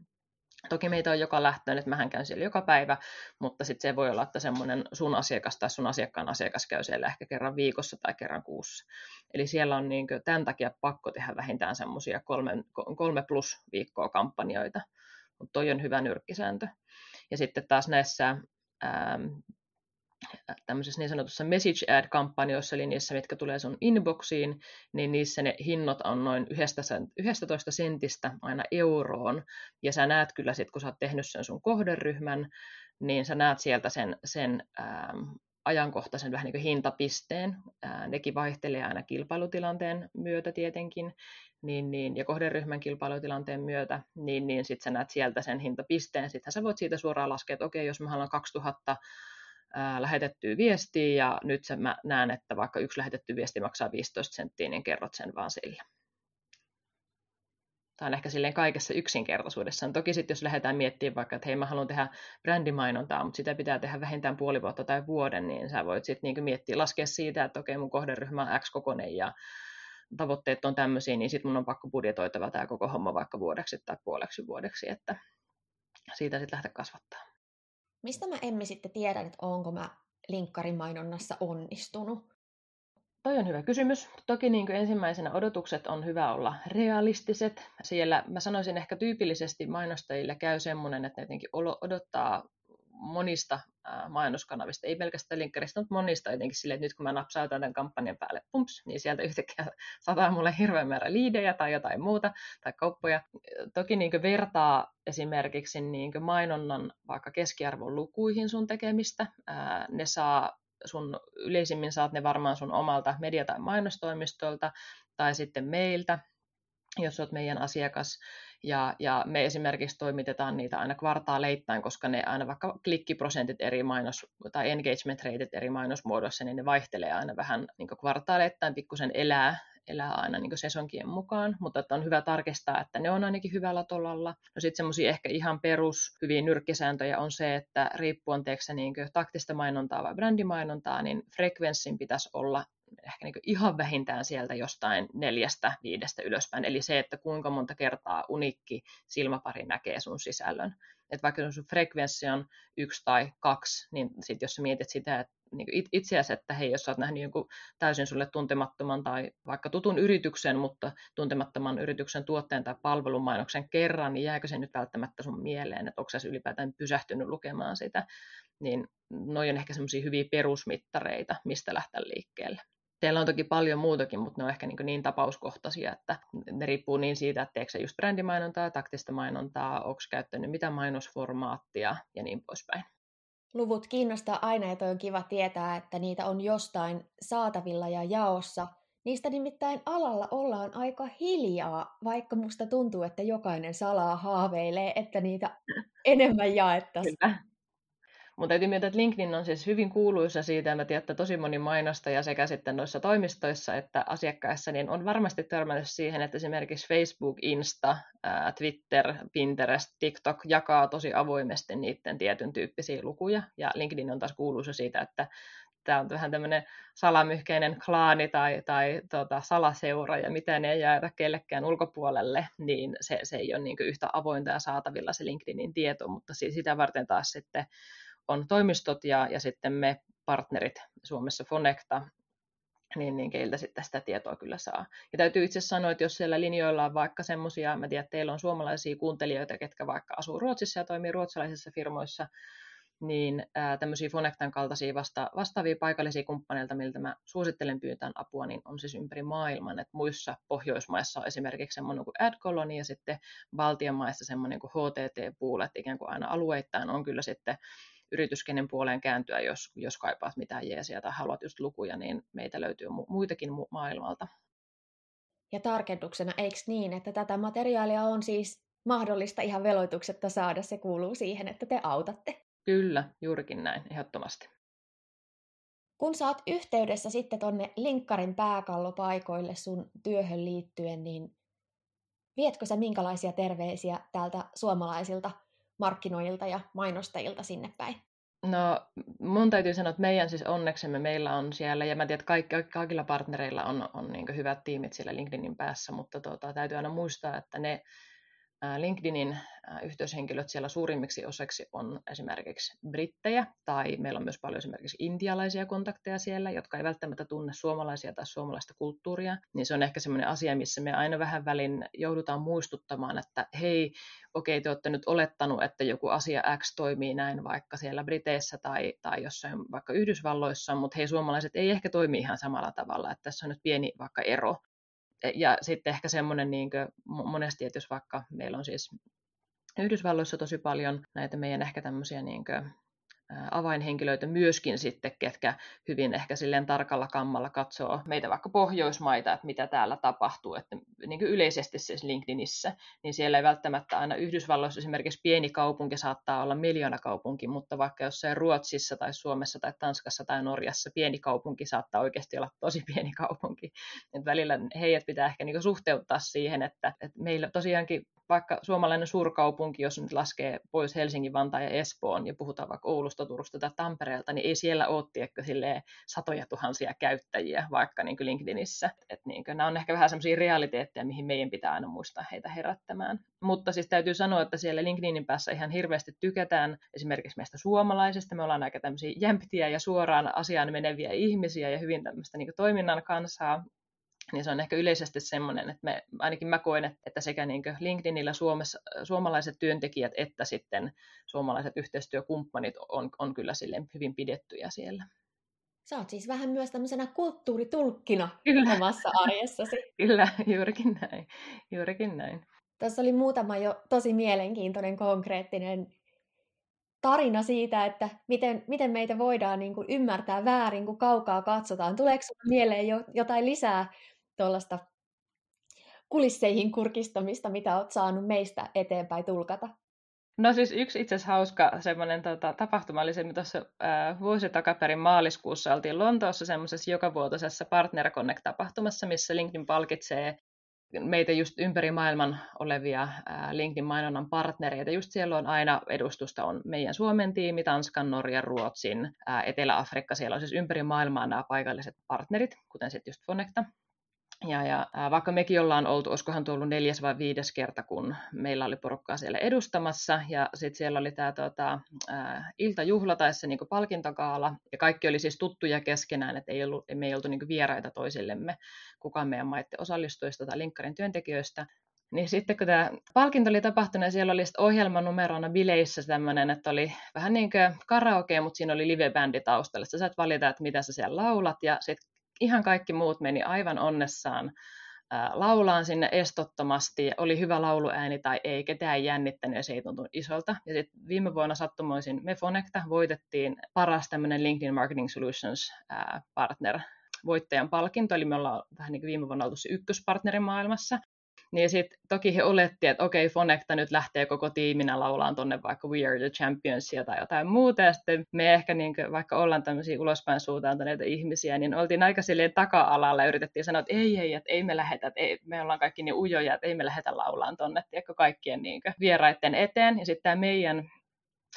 Toki meitä on joka lähtöön, että mähän käyn siellä joka päivä, mutta sitten se voi olla, että semmoinen sun asiakas tai sun asiakkaan asiakas käy siellä ehkä kerran viikossa tai kerran kuussa. Eli siellä on niin tämän takia pakko tehdä vähintään semmoisia kolme, kolme plus viikkoa kampanjoita, mutta toi on hyvä nyrkkisääntö. Ja sitten taas näissä ähm, tämmöisessä niin sanotussa message ad-kampanjoissa, eli niissä, mitkä tulee sun inboxiin, niin niissä ne hinnot on noin 11 sentistä aina euroon, ja sä näet kyllä sitten, kun sä oot tehnyt sen sun kohderyhmän, niin sä näet sieltä sen, sen ähm, ajankohtaisen vähän niin kuin hintapisteen, ää, nekin vaihtelee aina kilpailutilanteen myötä tietenkin, niin, niin, ja kohderyhmän kilpailutilanteen myötä, niin, niin sitten sä näet sieltä sen hintapisteen, sitten sä voit siitä suoraan laskea, että okei, jos mä haluan 2000 lähetettyä viestiä ja nyt sen mä näen, että vaikka yksi lähetetty viesti maksaa 15 senttiä, niin kerrot sen vaan sillä. Tämä on ehkä silleen kaikessa yksinkertaisuudessaan. Toki sitten jos lähdetään miettimään vaikka, että hei mä haluan tehdä brändimainontaa, mutta sitä pitää tehdä vähintään puoli vuotta tai vuoden, niin sä voit sitten niinku miettiä, laskea siitä, että okei mun kohderyhmä on X-kokonen ja tavoitteet on tämmöisiä, niin sitten mun on pakko budjetoitava tämä koko homma vaikka vuodeksi tai puoleksi vuodeksi, että siitä sitten lähteä kasvattaa. Mistä mä Emmi sitten tiedän, että onko mä linkkarin mainonnassa onnistunut? Toi on hyvä kysymys. Toki niin kuin ensimmäisenä odotukset on hyvä olla realistiset. Siellä mä sanoisin ehkä tyypillisesti mainostajille käy semmoinen, että ne jotenkin odottaa monista mainoskanavista, ei pelkästään linkkarista, mutta monista jotenkin sille, että nyt kun mä napsautan tämän kampanjan päälle, pumps, niin sieltä yhtäkkiä sataa mulle hirveän määrä liidejä tai jotain muuta, tai kauppoja. Toki niin vertaa esimerkiksi niin mainonnan vaikka keskiarvon lukuihin sun tekemistä. ne saa sun, yleisimmin saat ne varmaan sun omalta media- tai mainostoimistolta, tai sitten meiltä, jos olet meidän asiakas. Ja, ja me esimerkiksi toimitetaan niitä aina kvartaaleittain, koska ne aina vaikka klikkiprosentit eri mainos- tai engagement rateit eri mainosmuodossa, niin ne vaihtelee aina vähän niin kvartaaleittain, pikkusen elää, elää aina niin sesonkien mukaan, mutta että on hyvä tarkistaa, että ne on ainakin hyvällä tolalla. No sitten semmoisia ehkä ihan perus hyviä nyrkkisääntöjä on se, että riippuen teeksi niin taktista mainontaa vai brändimainontaa, niin frekvenssin pitäisi olla ehkä niin ihan vähintään sieltä jostain neljästä, viidestä ylöspäin. Eli se, että kuinka monta kertaa unikki silmäpari näkee sun sisällön. Että vaikka sun frekvenssi on yksi tai kaksi, niin sit jos sä mietit sitä, että niin itse asiassa, että hei, jos oot nähnyt jonkun täysin sulle tuntemattoman tai vaikka tutun yrityksen, mutta tuntemattoman yrityksen tuotteen tai palvelun mainoksen kerran, niin jääkö se nyt välttämättä sun mieleen, että onko sä ylipäätään pysähtynyt lukemaan sitä, niin noin on ehkä semmoisia hyviä perusmittareita, mistä lähteä liikkeelle. Teillä on toki paljon muutakin, mutta ne on ehkä niin, niin tapauskohtaisia, että ne riippuu niin siitä, että teekö just brändimainontaa, taktista mainontaa, onko käyttänyt mitä mainosformaattia ja niin poispäin. Luvut kiinnostaa aina ja toi on kiva tietää, että niitä on jostain saatavilla ja jaossa. Niistä nimittäin alalla ollaan aika hiljaa, vaikka musta tuntuu, että jokainen salaa haaveilee, että niitä enemmän jaettaisiin. Mutta täytyy miettiä, että LinkedIn on siis hyvin kuuluisa siitä, ja mä tiedän, että tosi moni mainostaja sekä sitten noissa toimistoissa että asiakkaissa, niin on varmasti törmännyt siihen, että esimerkiksi Facebook, Insta, Twitter, Pinterest, TikTok jakaa tosi avoimesti niiden tietyn tyyppisiä lukuja, ja LinkedIn on taas kuuluisa siitä, että tämä on vähän tämmöinen salamyhkeinen klaani tai, tai tota, salaseura ja mitä ne ei jäädä kellekään ulkopuolelle, niin se, se ei ole niin yhtä avointa ja saatavilla se LinkedInin tieto, mutta sitä varten taas sitten on toimistot ja, ja sitten me partnerit Suomessa Fonecta, niin, niin keiltä sitten sitä tietoa kyllä saa. Ja täytyy itse sanoa, että jos siellä linjoilla on vaikka semmoisia, mä tiedän, että teillä on suomalaisia kuuntelijoita, ketkä vaikka asuu Ruotsissa ja toimii ruotsalaisissa firmoissa, niin ää, tämmöisiä Fonectan kaltaisia vasta, vastaavia paikallisia kumppaneilta, miltä mä suosittelen pyytään apua, niin on siis ympäri maailman. Et muissa Pohjoismaissa on esimerkiksi semmoinen kuin AdColony ja sitten Baltian maissa semmoinen kuin HTT-pool, että ikään kuin aina alueittain on kyllä sitten yrityskenen puoleen kääntyä, jos, jos kaipaat mitään jeesiä tai haluat just lukuja, niin meitä löytyy muitakin maailmalta. Ja tarkennuksena, eikö niin, että tätä materiaalia on siis mahdollista ihan veloituksetta saada, se kuuluu siihen, että te autatte? Kyllä, juurikin näin, ehdottomasti. Kun saat yhteydessä sitten tonne linkkarin pääkallopaikoille sun työhön liittyen, niin vietkö sä minkälaisia terveisiä täältä suomalaisilta markkinoilta ja mainostajilta sinne päin? No mun täytyy sanoa, että meidän siis onneksemme meillä on siellä, ja mä tiedän, että kaikki, kaikilla partnereilla on, on niin hyvät tiimit siellä LinkedInin päässä, mutta tuota, täytyy aina muistaa, että ne LinkedInin yhteyshenkilöt siellä suurimmiksi osaksi on esimerkiksi brittejä, tai meillä on myös paljon esimerkiksi intialaisia kontakteja siellä, jotka ei välttämättä tunne suomalaisia tai suomalaista kulttuuria, niin se on ehkä semmoinen asia, missä me aina vähän välin joudutaan muistuttamaan, että hei, okei, te olette nyt olettanut, että joku asia X toimii näin vaikka siellä Briteissä tai, tai jossain vaikka Yhdysvalloissa, mutta hei, suomalaiset ei ehkä toimi ihan samalla tavalla, että tässä on nyt pieni vaikka ero, ja sitten ehkä semmoinen niin monesti, että jos vaikka meillä on siis Yhdysvalloissa tosi paljon näitä meidän ehkä tämmöisiä niin kuin, avainhenkilöitä myöskin sitten, ketkä hyvin ehkä silleen tarkalla kammalla katsoo meitä vaikka Pohjoismaita, että mitä täällä tapahtuu, että niin kuin yleisesti siis LinkedInissä, niin siellä ei välttämättä aina Yhdysvalloissa esimerkiksi pieni kaupunki saattaa olla miljoona kaupunki, mutta vaikka jossain Ruotsissa tai Suomessa tai Tanskassa tai Norjassa pieni kaupunki saattaa oikeasti olla tosi pieni kaupunki. Et välillä heidät pitää ehkä niin suhteuttaa siihen, että, että meillä tosiaankin vaikka suomalainen suurkaupunki, jos nyt laskee pois Helsingin, Vantaan ja Espoon ja puhutaan vaikka Oulusta, Turusta tai Tampereelta, niin ei siellä ole tiedätkö, satoja tuhansia käyttäjiä vaikka niin LinkedInissä. Et niin kuin, nämä on ehkä vähän sellaisia realiteetteja, mihin meidän pitää aina muistaa heitä herättämään. Mutta siis täytyy sanoa, että siellä LinkedInin päässä ihan hirveästi tykätään esimerkiksi meistä suomalaisista. Me ollaan aika tämmöisiä jämptiä ja suoraan asiaan meneviä ihmisiä ja hyvin tämmöistä niin toiminnan kansaa niin se on ehkä yleisesti semmoinen, että me, ainakin mä koen, että sekä niin LinkedInillä Suomessa, suomalaiset työntekijät että sitten suomalaiset yhteistyökumppanit on, on kyllä sille hyvin pidettyjä siellä. Sä oot siis vähän myös tämmöisenä kulttuuritulkkina kyllä. omassa arjessasi. kyllä, juurikin näin. juurikin näin. Tässä oli muutama jo tosi mielenkiintoinen, konkreettinen tarina siitä, että miten, miten meitä voidaan niin kuin ymmärtää väärin, kun kaukaa katsotaan. Tuleeko sinulle mieleen jo, jotain lisää tuollaista kulisseihin kurkistamista, mitä olet saanut meistä eteenpäin tulkata? No siis yksi itse asiassa hauska semmoinen tota, tapahtuma oli se, tuossa äh, vuosi takaperin maaliskuussa oltiin Lontoossa semmoisessa jokavuotoisessa Partner Connect-tapahtumassa, missä LinkedIn palkitsee meitä just ympäri maailman olevia LinkedIn-mainonnan partnereita. Just siellä on aina edustusta, on meidän Suomen tiimi, Tanskan, Norjan, Ruotsin, Etelä-Afrikka, siellä on siis ympäri maailmaa nämä paikalliset partnerit, kuten sitten just Fonecta. Ja, ja vaikka mekin ollaan oltu, olisikohan tullut neljäs vai viides kerta, kun meillä oli porukkaa siellä edustamassa, ja sitten siellä oli tämä tota, iltajuhla tai se niinku palkintokaala, ja kaikki oli siis tuttuja keskenään, että ei ollut, me ei oltu niinku vieraita toisillemme, kukaan meidän maiden osallistujista tai linkkarin työntekijöistä. Niin sitten kun tämä palkinto oli tapahtunut, ja siellä oli ohjelmanumerona bileissä tämmöinen, että oli vähän niin kuin karaoke, mutta siinä oli live-bändi taustalla. Sä saat valita, että mitä sä siellä laulat, ja sitten ihan kaikki muut meni aivan onnessaan laulaan sinne estottomasti, oli hyvä lauluääni tai ei, ketään ei jännittänyt ja se ei tuntunut isolta. Ja sitten viime vuonna sattumoisin me Fonecta voitettiin paras tämmöinen LinkedIn Marketing Solutions partner voittajan palkinto, eli me ollaan vähän niin kuin viime vuonna oltu se ykköspartneri maailmassa. Niin sitten toki he oletti, että okei, okay, Fonecta nyt lähtee koko tiiminä laulaan tonne vaikka We Are the Championsia tai jotain muuta, ja sitten me ehkä niin kuin, vaikka ollaan tämmöisiä ulospäin suuntautuneita ihmisiä, niin oltiin aika silleen taka-alalla ja yritettiin sanoa, että ei, ei, että ei me lähetä, että ei, me ollaan kaikki niin ujoja, että ei me lähetä laulaan tonne, tiedätkö, kaikkien niin kuin, vieraiden eteen. Ja sitten tämä meidän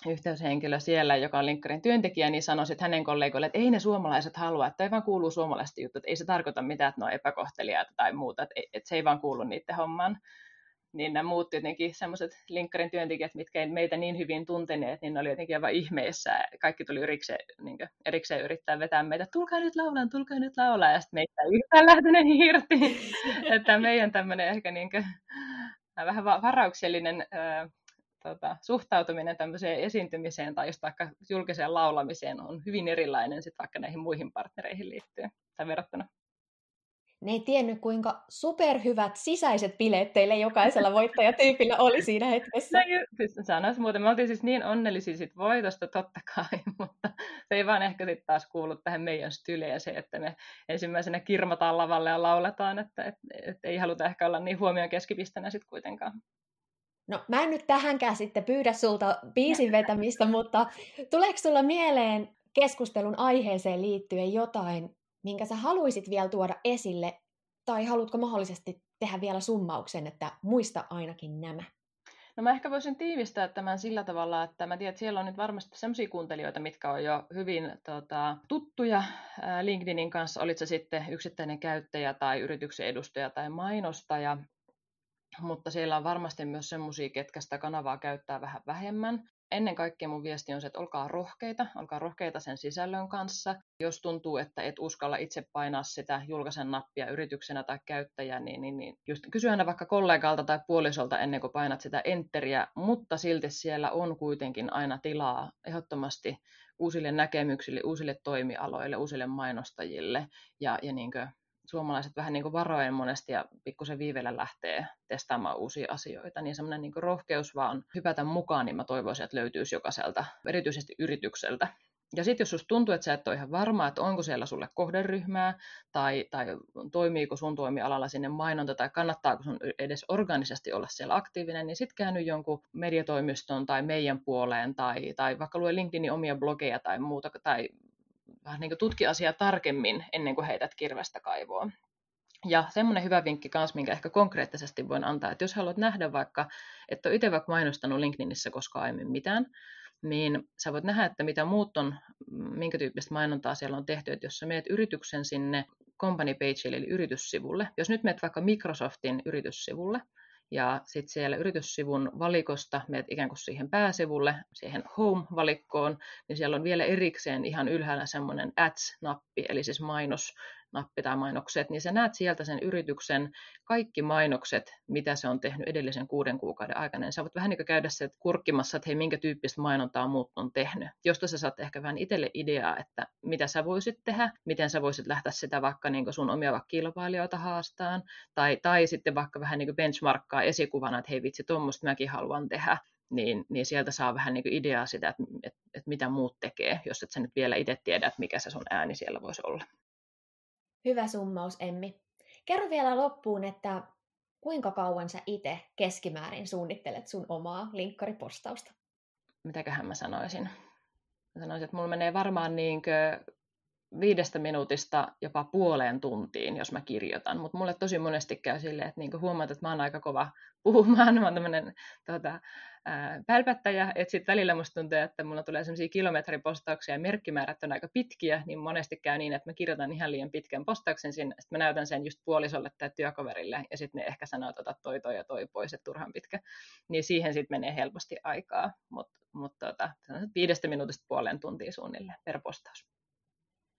yhteyshenkilö siellä, joka on Linkkarin työntekijä, niin sanoi sitten hänen kollegoille, että ei ne suomalaiset halua, että ei vaan kuuluu suomalaiset jutut, että ei se tarkoita mitään, että ne on epäkohteliaita tai muuta, että, että se ei vaan kuulu niiden hommaan. Niin nämä muut jotenkin semmoiset Linkkarin työntekijät, mitkä ei meitä niin hyvin tunteneet, niin ne oli jotenkin aivan ihmeessä. Kaikki tuli erikseen, niin erikseen yrittää vetää meitä, tulkaa nyt laulaan, tulkaa nyt laulaa, ja sitten meitä ei yhtään lähtenyt irti. että meidän tämmöinen ehkä niin kuin, vähän varauksellinen tota, suhtautuminen tämmöiseen esiintymiseen tai just vaikka julkiseen laulamiseen on hyvin erilainen sitten vaikka näihin muihin partnereihin liittyen tai verrattuna. Ne ei tiennyt, kuinka superhyvät sisäiset bileet teille jokaisella voittajatyypillä oli siinä hetkessä. No, siis sanois muuten, me oltiin siis niin onnellisia sit voitosta totta kai, mutta se ei vaan ehkä sitten taas kuulu tähän meidän styleeseen, että me ensimmäisenä kirmataan lavalle ja lauletaan, että et, et ei haluta ehkä olla niin huomion keskipistänä sitten kuitenkaan. No mä en nyt tähänkään sitten pyydä sulta biisin vetämistä, mutta tuleeko sulla mieleen keskustelun aiheeseen liittyen jotain, minkä sä haluaisit vielä tuoda esille, tai haluatko mahdollisesti tehdä vielä summauksen, että muista ainakin nämä? No mä ehkä voisin tiivistää tämän sillä tavalla, että mä tiedän, että siellä on nyt varmasti sellaisia kuuntelijoita, mitkä on jo hyvin tota, tuttuja. LinkedInin kanssa, olit se sitten yksittäinen käyttäjä tai yrityksen edustaja tai mainostaja, mutta siellä on varmasti myös semmoisia, ketkä sitä kanavaa käyttää vähän vähemmän. Ennen kaikkea mun viesti on se, että olkaa rohkeita, olkaa rohkeita sen sisällön kanssa. Jos tuntuu, että et uskalla itse painaa sitä julkaisen nappia yrityksenä tai käyttäjänä, niin, niin, niin just kysy aina vaikka kollegalta tai puolisolta ennen kuin painat sitä enteriä, mutta silti siellä on kuitenkin aina tilaa ehdottomasti uusille näkemyksille, uusille toimialoille, uusille mainostajille ja, ja niin suomalaiset vähän niin kuin varoen monesti ja pikkusen viivellä lähtee testaamaan uusia asioita, niin semmoinen niin rohkeus vaan hypätä mukaan, niin mä toivoisin, että löytyisi jokaiselta, erityisesti yritykseltä. Ja sitten jos susta tuntuu, että sä et ole ihan varma, että onko siellä sulle kohderyhmää, tai, tai toimiiko sun toimialalla sinne mainonta, tai kannattaako sun edes organisesti olla siellä aktiivinen, niin sitten käänny jonkun mediatoimiston tai meidän puoleen, tai, tai vaikka lue LinkedInin omia blogeja tai muuta, tai vähän niin tutki asiaa tarkemmin ennen kuin heität kirvestä kaivoon. Ja semmoinen hyvä vinkki myös, minkä ehkä konkreettisesti voin antaa, että jos haluat nähdä vaikka, että itse vaikka mainostanut LinkedInissä koskaan aiemmin mitään, niin sä voit nähdä, että mitä muut on, minkä tyyppistä mainontaa siellä on tehty, että jos sä meet yrityksen sinne company page eli yrityssivulle, jos nyt meet vaikka Microsoftin yrityssivulle, ja sitten siellä yrityssivun valikosta menet ikään kuin siihen pääsivulle, siihen home-valikkoon, niin siellä on vielä erikseen ihan ylhäällä semmoinen ads-nappi, eli siis mainos, nappi tai mainokset, niin sä näet sieltä sen yrityksen kaikki mainokset, mitä se on tehnyt edellisen kuuden kuukauden aikana. Ja sä voit vähän niin kuin käydä se kurkkimassa, että hei, minkä tyyppistä mainontaa muut on tehnyt. Josta sä saat ehkä vähän itselle ideaa, että mitä sä voisit tehdä, miten sä voisit lähteä sitä vaikka niin sun omia vaikka kilpailijoita haastaan, tai, tai sitten vaikka vähän niin benchmarkkaa esikuvana, että hei vitsi, tuommoista mäkin haluan tehdä niin, niin sieltä saa vähän niin ideaa sitä, että, että, että mitä muut tekee, jos et sä nyt vielä itse tiedä, että mikä se sun ääni siellä voisi olla. Hyvä summaus, Emmi. Kerro vielä loppuun, että kuinka kauan sä itse keskimäärin suunnittelet sun omaa linkkaripostausta? Mitäköhän mä sanoisin? Mä sanoisin, että mulla menee varmaan niinkö viidestä minuutista jopa puoleen tuntiin, jos mä kirjoitan. Mutta mulle tosi monesti käy silleen, että niinku huomaat, että mä oon aika kova puhumaan, mä oon tämmöinen tota, pälpättäjä, että sitten välillä musta tuntuu, että mulla tulee sellaisia kilometripostauksia ja merkkimäärät on aika pitkiä, niin monesti käy niin, että mä kirjoitan ihan liian pitkän postauksen sinne, sitten mä näytän sen just puolisolle tai työkaverille, ja sitten ne ehkä sanoo, että ota toi, toi ja toi pois, että turhan pitkä. Niin siihen sitten menee helposti aikaa, mutta mut tota, viidestä minuutista puoleen tuntia suunnilleen per postaus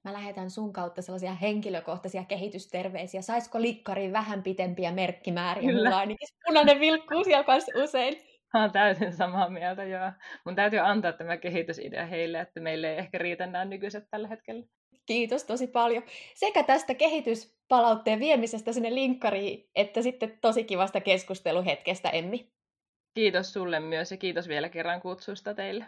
mä lähetän sun kautta sellaisia henkilökohtaisia kehitysterveisiä. Saisiko likkariin vähän pitempiä merkkimääriä? Kyllä. Mulla ainakin punainen vilkkuu siellä kanssa usein. Olen täysin samaa mieltä, joo. Mun täytyy antaa tämä kehitysidea heille, että meille ei ehkä riitä nämä nykyiset tällä hetkellä. Kiitos tosi paljon. Sekä tästä kehityspalautteen viemisestä sinne linkkariin, että sitten tosi kivasta keskusteluhetkestä, Emmi. Kiitos sulle myös ja kiitos vielä kerran kutsusta teille.